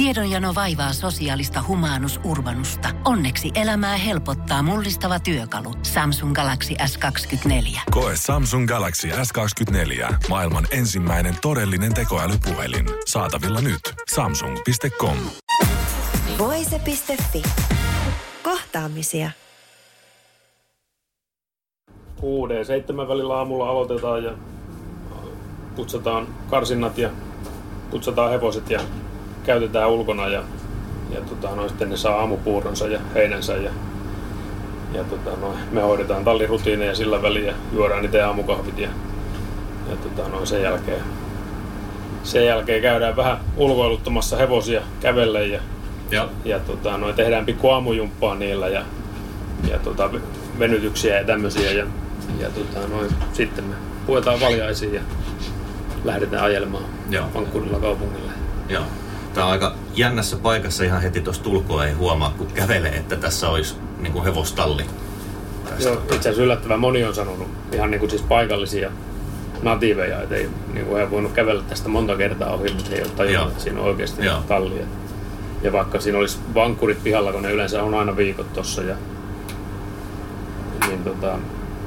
Tiedonjano vaivaa sosiaalista humanus urbanusta. Onneksi elämää helpottaa mullistava työkalu. Samsung Galaxy S24. Koe Samsung Galaxy S24. Maailman ensimmäinen todellinen tekoälypuhelin. Saatavilla nyt. Samsung.com. Voise.fi. Kohtaamisia. kuuden ja seitsemän välillä aamulla aloitetaan ja putsataan karsinnat ja putsataan hevoset ja käytetään ulkona ja, ja tota, no, sitten ne saa aamupuuronsa ja heinänsä ja, ja tota, no, me hoidetaan tallirutiineja sillä väliin ja juodaan itse aamukahvit ja, ja tota, no, sen jälkeen sen jälkeen käydään vähän ulkoiluttamassa hevosia kävelle ja, Joo. ja tota, no, tehdään pikku aamujumppaa niillä ja, ja tota, venytyksiä ja tämmöisiä ja, ja tota, no, sitten me puetaan valjaisiin ja lähdetään ajelemaan Joo. Vancouverilla kaupungille. Joo. Tämä on aika jännässä paikassa ihan heti tuosta ulkoa ei huomaa, kun kävelee, että tässä olisi niin kuin hevostalli. Tästä. Joo, itse asiassa yllättävän moni on sanonut ihan niin kuin siis paikallisia natiiveja, että ei, niin kuin he on voinut kävellä tästä monta kertaa ohi, mutta he ei ole tajunnut, että siinä on oikeasti Joo. tallia. Ja vaikka siinä olisi vankkurit pihalla, kun ne yleensä on aina viikot tossa, ja, niin tota,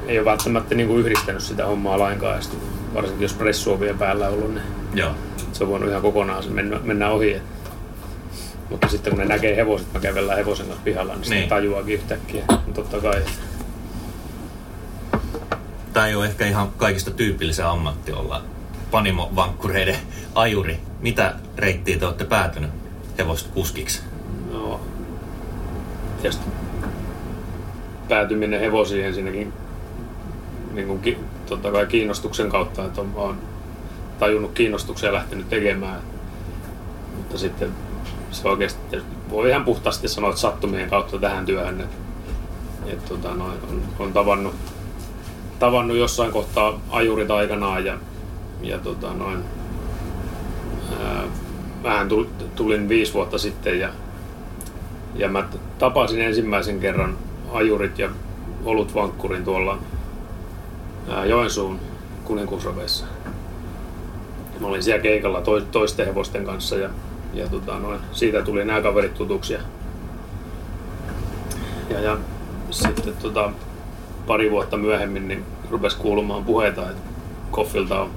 ei ole välttämättä niin kuin yhdistänyt sitä hommaa lainkaan, ja sitten varsinkin jos pressu on vielä päällä ollut, niin Joo. se on voinut ihan kokonaan mennä, mennä ohi. Mutta sitten kun ne näkee hevoset, mä kävellään hevosen kanssa pihalla, niin, niin. Sitten tajuakin yhtäkkiä. Niin totta kai, Tämä ei ole ehkä ihan kaikista tyypillisen ammatti olla panimovankkureiden ajuri. Mitä reittiä te olette päätynyt hevosta kuskiksi? No, tietysti päätyminen hevosiin ensinnäkin niin kuin, totta kai kiinnostuksen kautta, että on, on tajunnut kiinnostuksia ja lähtenyt tekemään. Mutta sitten se oikeasti voi ihan puhtaasti sanoa, että sattumien kautta tähän työhön. Että, että tota, noin, on, on tavannut, tavannut jossain kohtaa ajurit aikanaan ja, ja tota, noin, ää, vähän tul- tulin viisi vuotta sitten ja, ja mä tapasin ensimmäisen kerran ajurit ja olutvankkurin tuolla ää, Joensuun kuninkuusroveissa. Mä olin siellä keikalla to- toisten hevosten kanssa ja, ja tota, noin, siitä tuli nämä kaverit tutuksi. Ja, ja, ja sitten tota, pari vuotta myöhemmin niin rupesi kuulumaan puheita, että Koffilta on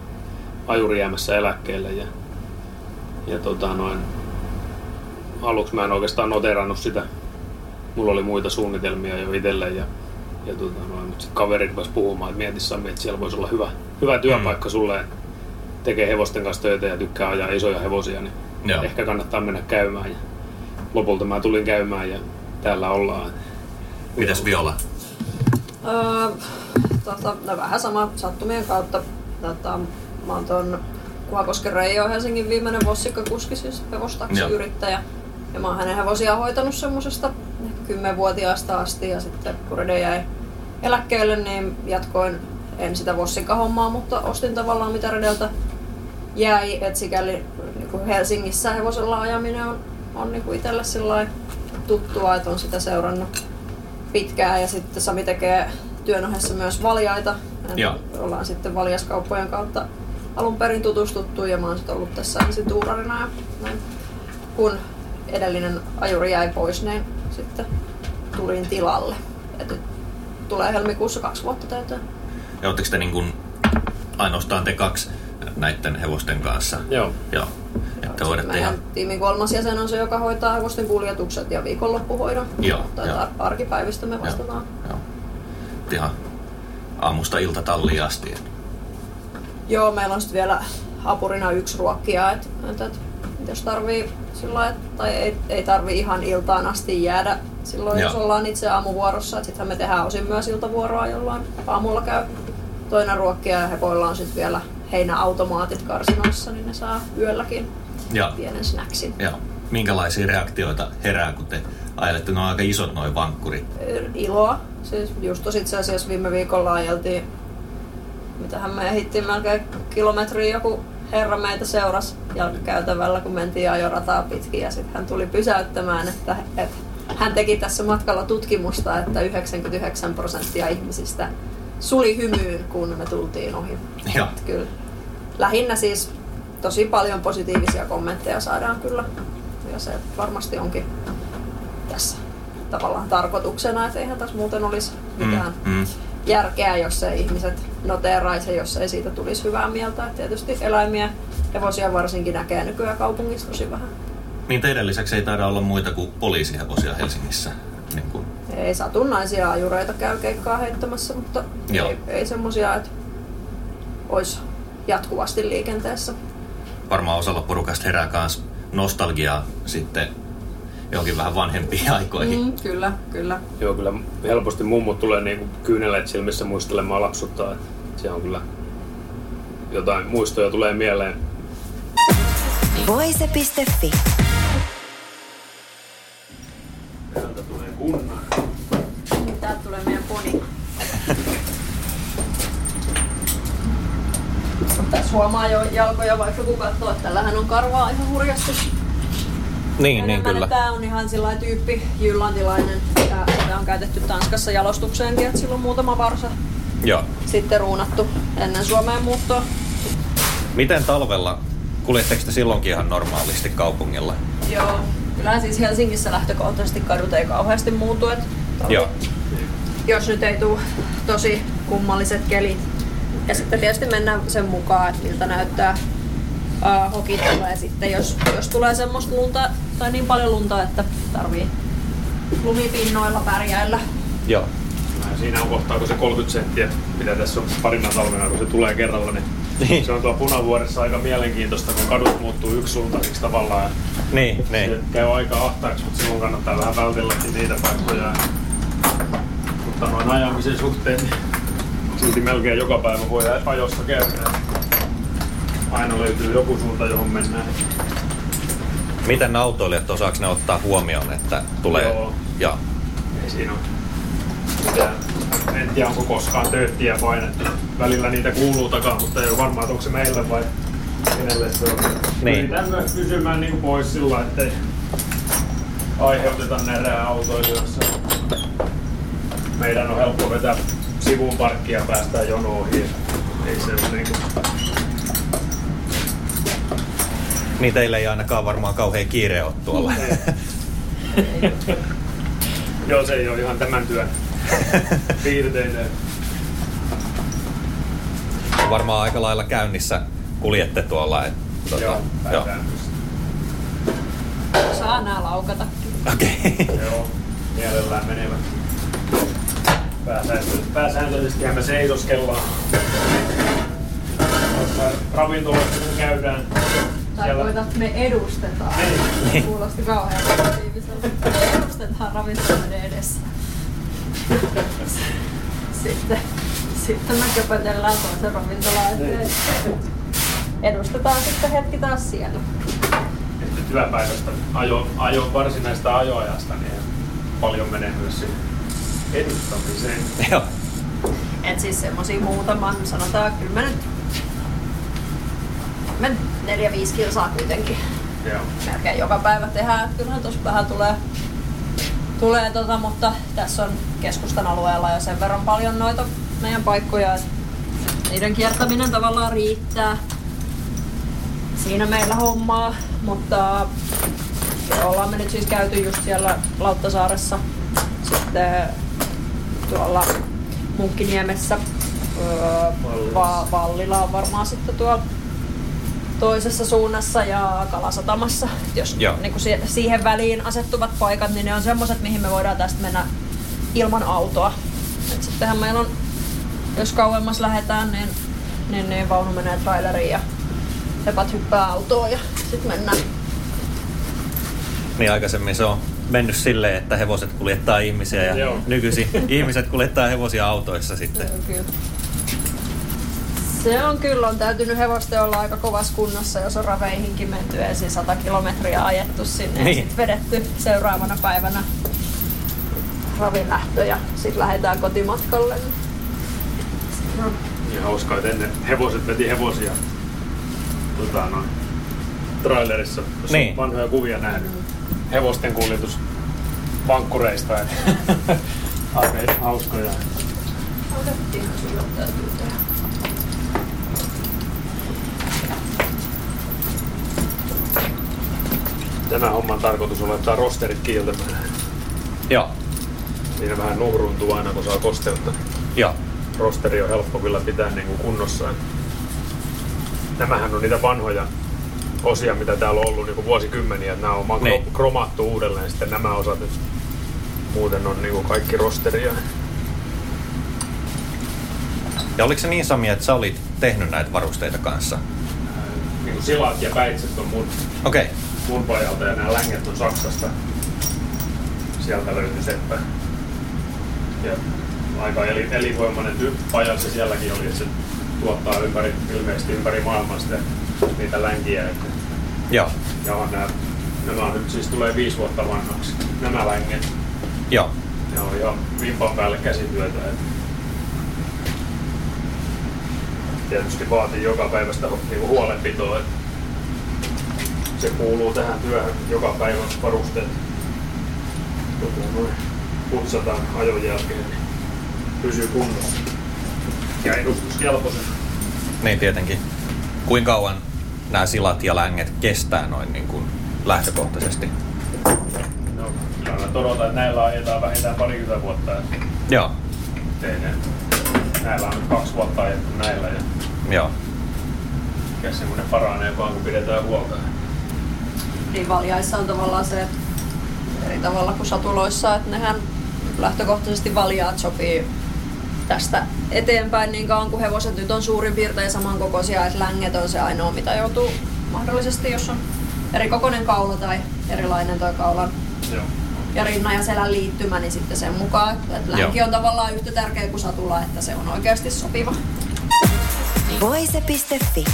ajuri jäämässä eläkkeelle ja, ja tota noin, aluksi mä en oikeastaan noterannut sitä. Mulla oli muita suunnitelmia jo itselle ja, ja tota noin, mutta sitten kaveri rupesi puhumaan, että mieti Sami, että siellä voisi olla hyvä, hyvä työpaikka sulle, että tekee hevosten kanssa töitä ja tykkää ajaa isoja hevosia, niin Joo. ehkä kannattaa mennä käymään. Ja lopulta mä tulin käymään ja täällä ollaan. Mitäs Viola? Öö, tota, no vähän sama sattumien kautta. Tota, mä oon ton Kuhakosken Reijo Helsingin viimeinen vossikkakuski, siis hevostaksiyrittäjä. Ja mä oon hänen hevosia hoitanut semmosesta kymmenvuotiaasta asti ja sitten kun Rede jäi eläkkeelle, niin jatkoin en sitä vossikahommaa, mutta ostin tavallaan mitä Redeltä jäi. Et sikäli niin Helsingissä hevosella ajaminen on, on niin kuin itselle tuttua, että on sitä seurannut pitkään ja sitten Sami tekee työn ohessa myös valjaita. Joo. Ollaan sitten valjaskauppojen kautta alun perin tutustuttu ja mä oon sitten ollut tässä ensin tuurarina ja näin. Kun edellinen ajuri jäi pois, niin sitten tulin tilalle. Et nyt tulee helmikuussa kaksi vuotta täyteen. Ja ootteko te niin kuin ainoastaan te kaksi näiden hevosten kanssa? Joo. Joo. Että hoidatte ihan... Tiimin kolmas jäsen on se, joka hoitaa hevosten kuljetukset ja viikonloppuhoidon. Joo, Tai joo. ar- arkipäivistä me vastataan. Joo. Ihan aamusta iltatalliin asti. Joo, meillä on sitten vielä apurina yksi ruokkija, että et, et, jos tarvii sillä lailla, tai ei, ei tarvii ihan iltaan asti jäädä silloin, Joo. jos ollaan itse aamuvuorossa. Sittenhän me tehdään osin myös iltavuoroa, jolloin aamulla käy toinen ruokkija ja hepoilla on sitten vielä heinäautomaatit karsinoissa, niin ne saa yölläkin Joo. pienen snacksin. Joo. Minkälaisia reaktioita herää, kun te ajelette? Ne on aika isot noin vankkurit. iloa. Siis just tosi itse asiassa viime viikolla ajeltiin, mitähän me ehdittiin melkein kilometriä joku herra meitä seurasi jalkakäytävällä, kun mentiin ajorataa pitkin ja sitten hän tuli pysäyttämään, että, että hän teki tässä matkalla tutkimusta, että 99 prosenttia ihmisistä suli hymyyn, kun me tultiin ohi. Joo. Kyllä. Lähinnä siis tosi paljon positiivisia kommentteja saadaan kyllä ja se varmasti onkin tässä tavallaan tarkoituksena, että eihän tässä muuten olisi mitään Mm, mm. järkeä, jos ei ihmiset noteeraisi jos ei siitä tulisi hyvää mieltä. Et tietysti eläimiä, hevosia varsinkin näkee nykyään kaupungissa tosi vähän. Niin teidän lisäksi ei taida olla muita kuin poliisihevosia Helsingissä. Niin kuin, Ei satunnaisia ajureita käy keikkaa heittämässä, mutta Joo. ei, ei semmosia, että olisi jatkuvasti liikenteessä. varmaan osalla porukasta herää myös nostalgiaa sitten johonkin vähän vanhempiin aikoihin. Mm, kyllä, kyllä. Joo, kyllä helposti mummut tulee niinku kyyneleet silmissä muistelemaan lapsuttaa. Se on kyllä jotain muistoja tulee mieleen. Voise.fi. Täältä tulee kunnan. Täältä tulee meidän poni. Tässä huomaa jo jalkoja, vaikka kun katsoo, että tällähän on karvaa ihan hurjasti. Niin, niin kyllä. Tämä on ihan sillä tyyppi jyllantilainen. Tää on käytetty Tanskassa jalostukseenkin, että sillä on muutama varsa Joo. sitten ruunattu ennen Suomeen muuttoa. Miten talvella? Kuljetteko te silloinkin ihan normaalisti kaupungilla? Joo. Kyllähän siis Helsingissä lähtökohtaisesti kadut ei kauheasti muutu. Et talvi- Joo. Jos nyt ei tule tosi kummalliset kelit. Ja sitten tietysti mennään sen mukaan, että miltä näyttää uh, hokit tulee sitten, jos, jos tulee semmoista lunta tai niin paljon lunta, että tarvii lumipinnoilla pärjäillä. Joo. Siinä on kohtaa, kun se 30 senttiä, mitä tässä on parina talvena, kun se tulee kerralla, niin Niin. se on tuolla punavuoressa aika mielenkiintoista, kun kadut muuttuu yksisuuntaisiksi tavallaan. Niin, Se niin. käy aika ahtaaksi, mutta silloin kannattaa vähän vältelläkin niitä paikkoja. Mutta noin ajamisen suhteen niin silti melkein joka päivä voi ajossa käydä. Aina löytyy joku suunta, johon mennään. Miten autoilijat osaako ne ottaa huomioon, että tulee... Joo. Joo. Ei siinä ole. En tiedä, onko koskaan tööttiä painettu. Välillä niitä kuuluu takaa, mutta ei ole varma, että onko se meille vai kenelle se on. Niin. Yritän myös pysymään niin pois sillä, ettei aiheuteta närää autoilijoissa. Meidän on helppo vetää sivuun parkkia ja päästään jonoon ohi. Ei se ole niinku... Niin teillä ei ainakaan varmaan kauhean kiire ole tuolla. Joo, se ei ole ihan tämän työn piirteinen. varmaan aika lailla käynnissä kuljette tuolla. Et, tota, Joo, joo. pääsäännöllisesti. Saa nää laukata. Okei. Joo, mielellään menevät. Pääsääntöisesti, pääsääntöisesti me seisoskellaan. Noissa Ravintoloissa kun käydään. Tarkoitat, että me edustetaan. Niin. Kuulosti kauhean positiiviselta. Me edustetaan ravintoloiden edessä. Sitten, sitten me köpötellään toisen ravintolaan eteen. Edustetaan sitten hetki taas siellä. Että työpäivästä ajo, ajo, varsinaista ajoajasta niin paljon menee myös siihen edustamiseen. Joo. Et siis semmosia muutaman, sanotaan kyllä me nyt me neljä viisi kilsaa kuitenkin Joo. melkein joka päivä tehdään. Kyllähän tossa vähän tulee, tulee tota, mutta tässä on keskustan alueella jo sen verran paljon noita meidän paikkoja, että niiden kiertäminen tavallaan riittää. Siinä meillä hommaa, mutta ollaan me nyt siis käyty just siellä Lauttasaaressa, sitten tuolla Munkkiniemessä, öö, Va- Vallila on varmaan sitten tuolla toisessa suunnassa ja Kalasatamassa. Jos Joo. niin si- siihen väliin asettuvat paikat, niin ne on semmoset, mihin me voidaan tästä mennä ilman autoa. Et sittenhän meillä on, jos kauemmas lähdetään, niin, niin, niin vaunu menee traileriin ja hepat hyppää autoon ja sitten mennään. Niin aikaisemmin se on mennyt silleen, että hevoset kuljettaa ihmisiä ja Joo. nykyisin ihmiset kuljettaa hevosia autoissa sitten. Se on kyllä. Se on kyllä, on täytynyt hevosten olla aika kovassa kunnossa, jos on raveihinkin menty ensin 100 kilometriä ajettu sinne Niin. ja sitten vedetty seuraavana päivänä ravin lähtö ja sitten lähdetään kotimatkalle. No, Niin hauskaa, että ennen hevoset veti hevosia tota, noin, trailerissa, jos Niin. on vanhoja kuvia nähnyt. Hevosten kuljetus vankkureista. Aika hauskoja. otettiin sulle täytyy tehdä. Tämä homman tarkoitus on laittaa rosterit kiiltämään. Joo. Siinä vähän nuhruntuu aina, kun saa kosteutta. Joo. Rosteri on helppo kyllä pitää niin kuin kunnossa. Nämähän on niitä vanhoja osia, mitä täällä on ollut niin kuin vuosikymmeniä. Nämä on vaan Niin. kro- kromattu uudelleen sitten nämä osat. että Muuten on niin kuin kaikki rosteria. Ja oliko se niin Sami, että sä olit tehnyt näitä varusteita kanssa? Niin kuin silat ja päitset on mun. Okay. mun pajalta ja nämä länget on Saksasta. Sieltä löytyi seppä. Ja aika eli, elinvoimainen paja se sielläkin oli, että se tuottaa ympäri, ilmeisesti ympäri maailmaa sitten niitä länkiä. Että, Joo. ja on nämä, nämä on nyt siis tulee viisi vuotta vanhaksi. Nämä länget. Joo. Ne on ihan vimpan päälle käsityötä. Että tietysti vaatii joka päivästä niinku huolenpitoa. Että se kuuluu tähän työhön joka päivä varusteet. Noin putsataan ajon jälkeen, niin pysyy kunnossa. Ja edustuskelpoisen. Niin tietenkin. Kuinka kauan nämä silat ja länget kestää noin niin kuin lähtökohtaisesti? No, kyllä mä todotan, että näillä ajetaan vähintään parikymmentä vuotta. että Joo. Ei ne, näillä on nyt kaksi vuotta ajettu näillä ja Joo. mikä semmoinen paranee vaan kun pidetään huolta. Niin valjaissa on tavallaan se, että eri tavalla kuin satuloissa, että nehän lähtökohtaisesti valjaat sopii tästä eteenpäin niin kauan kuin hevoset nyt on suurin piirtein samankokoisia, että länget on se ainoa, mitä joutuu mahdollisesti, jos on eri kokoinen kaula tai erilainen tuo kaulan Joo. ja rinnan ja selän liittymä, niin sitten sen mukaan, että länki Joo. on tavallaan yhtä tärkeä kuin satula, että se on oikeasti sopiva. Voise.fi.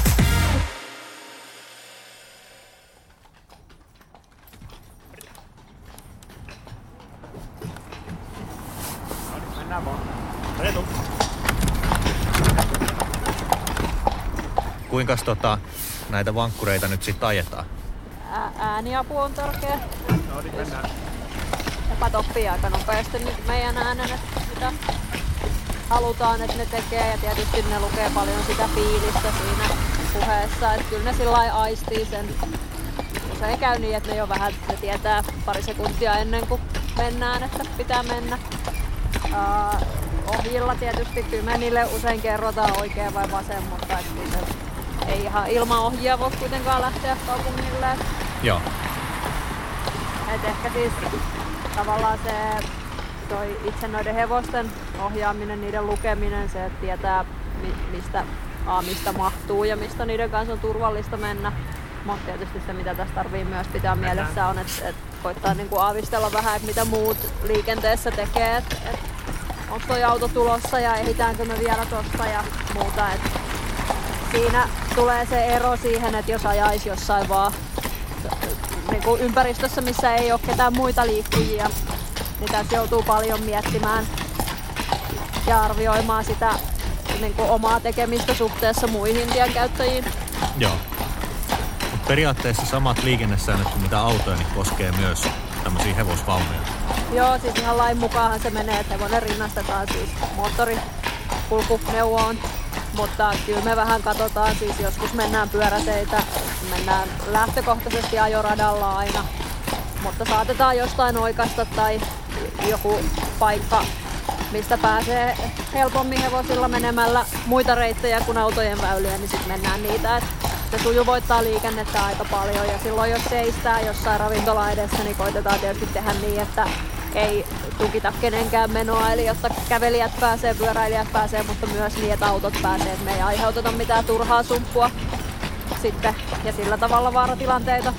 Kuinka tota, näitä vankkureita nyt sitten ajetaan? Ää- ääniapu on tärkeä. Epätoppii aika nopeasti nyt meidän äänen, että mitä halutaan, että ne tekee. Ja tietysti ne lukee paljon sitä fiilistä siinä puheessa. Että kyllä ne sillä lailla aistii sen. Usein käy niin, että ne jo vähän ne tietää pari sekuntia ennen kuin mennään, että pitää mennä. Ää, ohjilla tietysti kyllä me niille usein kerrotaan oikein vai vasen, mutta et ei ihan ilman ohjia voi kuitenkaan lähteä kaupungille. Joo. Et ehkä siis tavallaan se toi itse noiden hevosten ohjaaminen, niiden lukeminen, se, että tietää mi- mistä A, mistä mahtuu ja mistä niiden kanssa on turvallista mennä. Mutta tietysti se, mitä tässä tarvii myös pitää mielessä on, että et koittaa niinku aavistella vähän, että mitä muut liikenteessä tekee. Että et, onko toi auto tulossa ja ehditäänkö me vielä tosta ja muuta. Et siinä tulee se ero siihen, että jos ajaisi jossain vaan niin kuin ympäristössä, missä ei ole ketään muita liikkujia, niin tässä joutuu paljon miettimään ja arvioimaan sitä niin kuin omaa tekemistä suhteessa muihin tienkäyttäjiin. Joo. Periaatteessa samat liikennesäännöt kuin mitä autoja, niin koskee myös tämmöisiä hevosvaunuja. Joo, siis ihan lain mukaan se menee, että hevonen rinnastetaan siis moottorikulkuneuvoon. Mutta kyllä me vähän katsotaan, siis joskus mennään pyöräteitä, mennään lähtökohtaisesti ajoradalla aina. Mutta saatetaan jostain oikasta tai joku paikka, mistä pääsee helpommin hevosilla menemällä muita reittejä kuin autojen väyliä, niin sitten mennään niitä. Et se sujuvoittaa liikennettä aika paljon ja silloin jos seistää jossain ravintola edessä, niin koitetaan tietysti tehdä niin, että ei tukita kenenkään menoa, eli jotta kävelijät pääsee, pyöräilijät pääsee, mutta myös niin, että autot pääsee, että me ei aiheuteta mitään turhaa sumppua sitten ja sillä tavalla vaaratilanteita.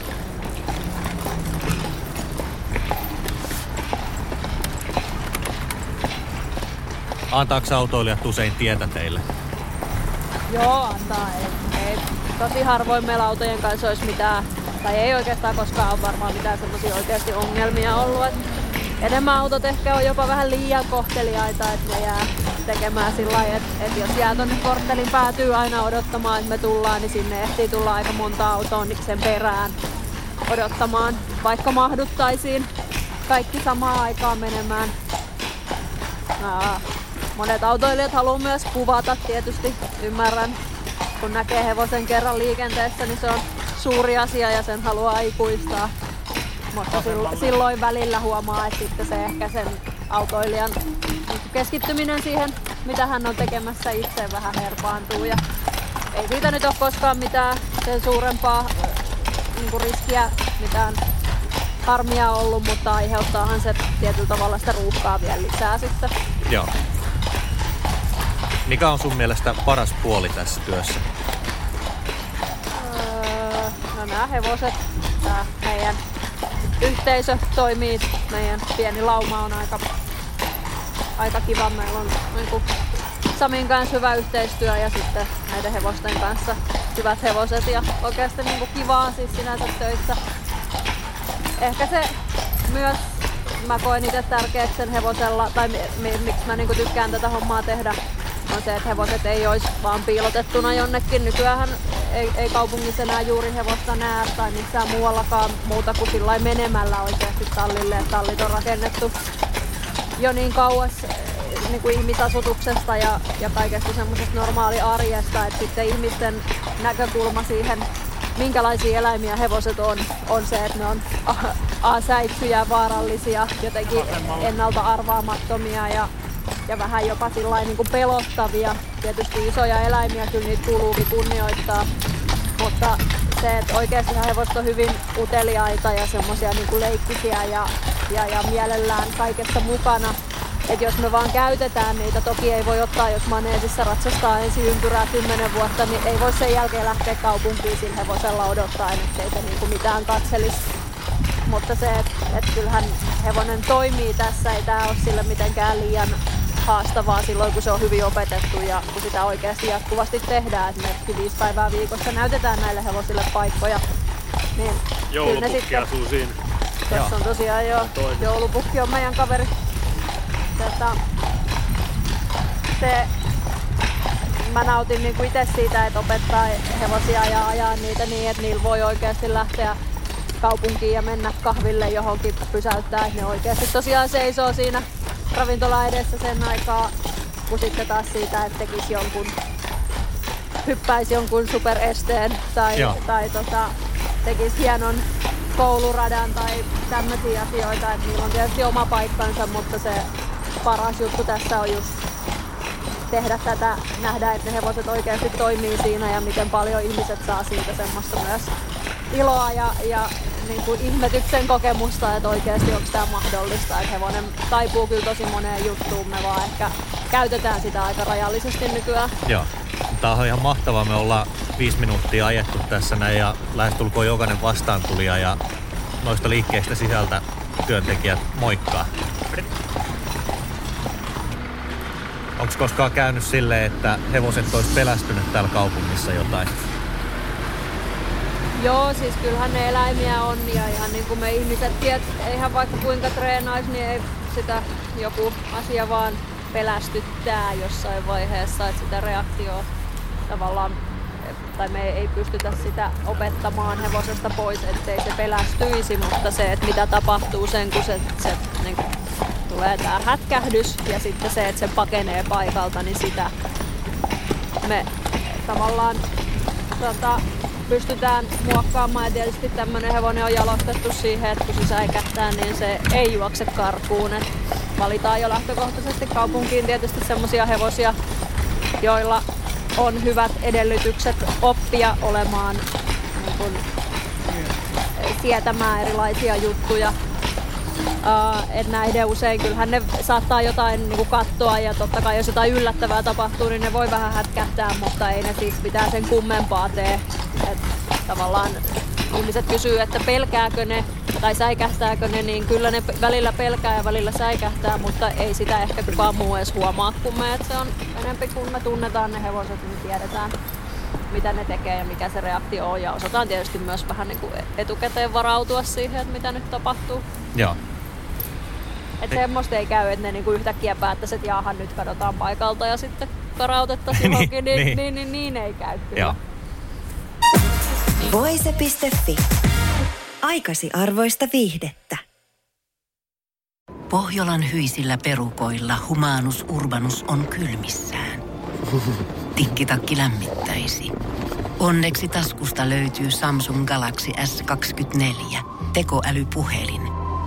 Antaako autoilijat usein tietä teille? Joo, antaa. Ei, ei. Tosi harvoin meillä autojen kanssa olisi mitään, tai ei oikeastaan koskaan ole varmaan mitään semmoisia oikeasti ongelmia ollut. Et enemmän autot ehkä on jopa vähän liian kohteliaita, että ne jää tekemään sillä lailla, että, että jos jää tonne korttelin päätyy aina odottamaan, että me tullaan, niin sinne ehtii tulla aika monta autoa niin sen perään odottamaan, vaikka mahduttaisiin kaikki samaan aikaan menemään. Ää, monet autoilijat haluaa myös kuvata tietysti, ymmärrän. Kun näkee hevosen kerran liikenteessä, niin se on suuri asia ja sen haluaa ikuistaa. Mutta silloin, silloin välillä huomaa, että sitten se ehkä sen autoilijan keskittyminen siihen, mitä hän on tekemässä itse, vähän herpaantuu. Ja ei siitä nyt ole koskaan mitään sen suurempaa niin kuin riskiä, mitään harmia ollut, mutta aiheuttaahan se tietyllä tavalla sitä ruuhkaa vielä lisää sitten. Joo. Mikä on sun mielestä paras puoli tässä työssä? Öö, no nämä hevoset, tämä meidän yhteisö toimii, meidän pieni lauma on aika, aika kiva. Meillä on niin kuin, Samin kanssa hyvä yhteistyö ja sitten näiden hevosten kanssa hyvät hevoset ja oikeasti niin kuin kivaa siis sinänsä töissä. Ehkä se myös mä koen itse tärkeäksi sen hevosella, tai mi- mi- miksi mä niinku tykkään tätä hommaa tehdä, on se, että hevoset ei olisi vaan piilotettuna jonnekin. Nykyään ei, ei kaupungissa enää juuri hevosta näe tai missään muuallakaan muuta kuin sillä menemällä oikeasti tallille. Et tallit on rakennettu jo niin kauas eh, niin kuin ihmisasutuksesta ja, ja kaikesta semmoisesta normaali arjesta, että sitten ihmisten näkökulma siihen, minkälaisia eläimiä hevoset on, on se, että ne on a, a säikkyjä, vaarallisia, jotenkin ennalta arvaamattomia ja, ja vähän jopa niin kuin pelottavia. Tietysti isoja eläimiä kyllä niitä kuuluukin kunnioittaa, mutta se, että oikeasti hevoset on hyvin uteliaita ja semmoisia niin leikkisiä ja, ja, ja mielellään kaikessa mukana. Et jos me vaan käytetään niitä, toki ei voi ottaa, jos maneesissa ratsastaa ensi ympyrää 10 vuotta, niin ei voi sen jälkeen lähteä kaupunkiin sillä hevosella odottaen, ettei se niinku mitään katselisi. Mutta se, että et kyllähän hevonen toimii tässä, ei tämä ole sille mitenkään liian haastavaa silloin, kun se on hyvin opetettu ja kun sitä oikeasti jatkuvasti tehdään. Esimerkiksi viisi päivää viikossa näytetään näille hevosille paikkoja. Niin sitten, asuu siinä. tässä on tosiaan jo joulupukki on meidän kaveri. Tätä, se, mä nautin niinku itse siitä, että opettaa hevosia ja ajaa niitä niin, että niillä voi oikeasti lähteä kaupunkiin ja mennä kahville johonkin pysäyttää, että ne oikeasti tosiaan seisoo siinä ravintola edessä sen aikaa, kun sitten taas siitä, että tekisi jonkun, hyppäisi jonkun superesteen tai, Joo. tai tota, tekisi hienon kouluradan tai tämmöisiä asioita, että niillä on tietysti oma paikkansa, mutta se paras juttu tässä on just tehdä tätä, nähdä, että ne hevoset oikeasti toimii siinä ja miten paljon ihmiset saa siitä semmoista myös iloa ja, ja niin kuin ihmetyksen kokemusta, että oikeasti onko tämä mahdollista. Että hevonen taipuu kyllä tosi moneen juttuun, me vaan ehkä käytetään sitä aika rajallisesti nykyään. Joo. Tää on ihan mahtavaa. Me ollaan viisi minuuttia ajettu tässä näin ja lähestulkoon jokainen vastaantulija ja noista liikkeistä sisältä työntekijät moikkaa. Onko koskaan käynyt silleen, että hevoset olisi pelästynyt täällä kaupungissa jotain? Joo, siis kyllähän ne eläimiä on ja ihan niin kuin me ihmiset tiedät, eihän vaikka kuinka treenaisi, niin ei sitä joku asia vaan pelästyttää jossain vaiheessa, että sitä reaktioa tavallaan tai me ei pystytä sitä opettamaan hevosesta pois, ettei se pelästyisi, mutta se, että mitä tapahtuu sen, kun se, se niin kuin, tulee tämä hätkähdys ja sitten se, että se pakenee paikalta, niin sitä me tavallaan tota, pystytään muokkaamaan ja tietysti tämmöinen hevonen on jalostettu siihen, että kun se säikähtää, niin se ei juokse karkuun. Et valitaan jo lähtökohtaisesti kaupunkiin tietysti semmoisia hevosia, joilla on hyvät edellytykset oppia olemaan niin kun, sietämään erilaisia juttuja. Uh, et näiden usein kyllähän ne saattaa jotain niinku kattoa ja totta kai jos jotain yllättävää tapahtuu, niin ne voi vähän hätkähtää, mutta ei ne siis mitään sen kummempaa tee. Et tavallaan ihmiset kysyy, että pelkääkö ne tai säikähtääkö ne, niin kyllä ne välillä pelkää ja välillä säikähtää, mutta ei sitä ehkä kukaan muu edes huomaa kuin me. Et se on enempi kun me tunnetaan ne hevoset, niin tiedetään mitä ne tekee ja mikä se reaktio on. Ja osataan tietysti myös vähän niin kuin etukäteen varautua siihen, että mitä nyt tapahtuu. Joo. Että semmoista ei käy, että ne niinku yhtäkkiä päättäisi, että jaahan nyt kadotaan paikalta ja sitten karautettaisiin Niin, johonkin, niin, niin. niin, niin, niin, ei käy kyllä. Joo. Voise.fi. Aikasi arvoista viihdettä. Pohjolan hyisillä perukoilla humanus urbanus on kylmissään. Tikkitakki lämmittäisi. Onneksi taskusta löytyy Samsung Galaxy S24. Tekoälypuhelin.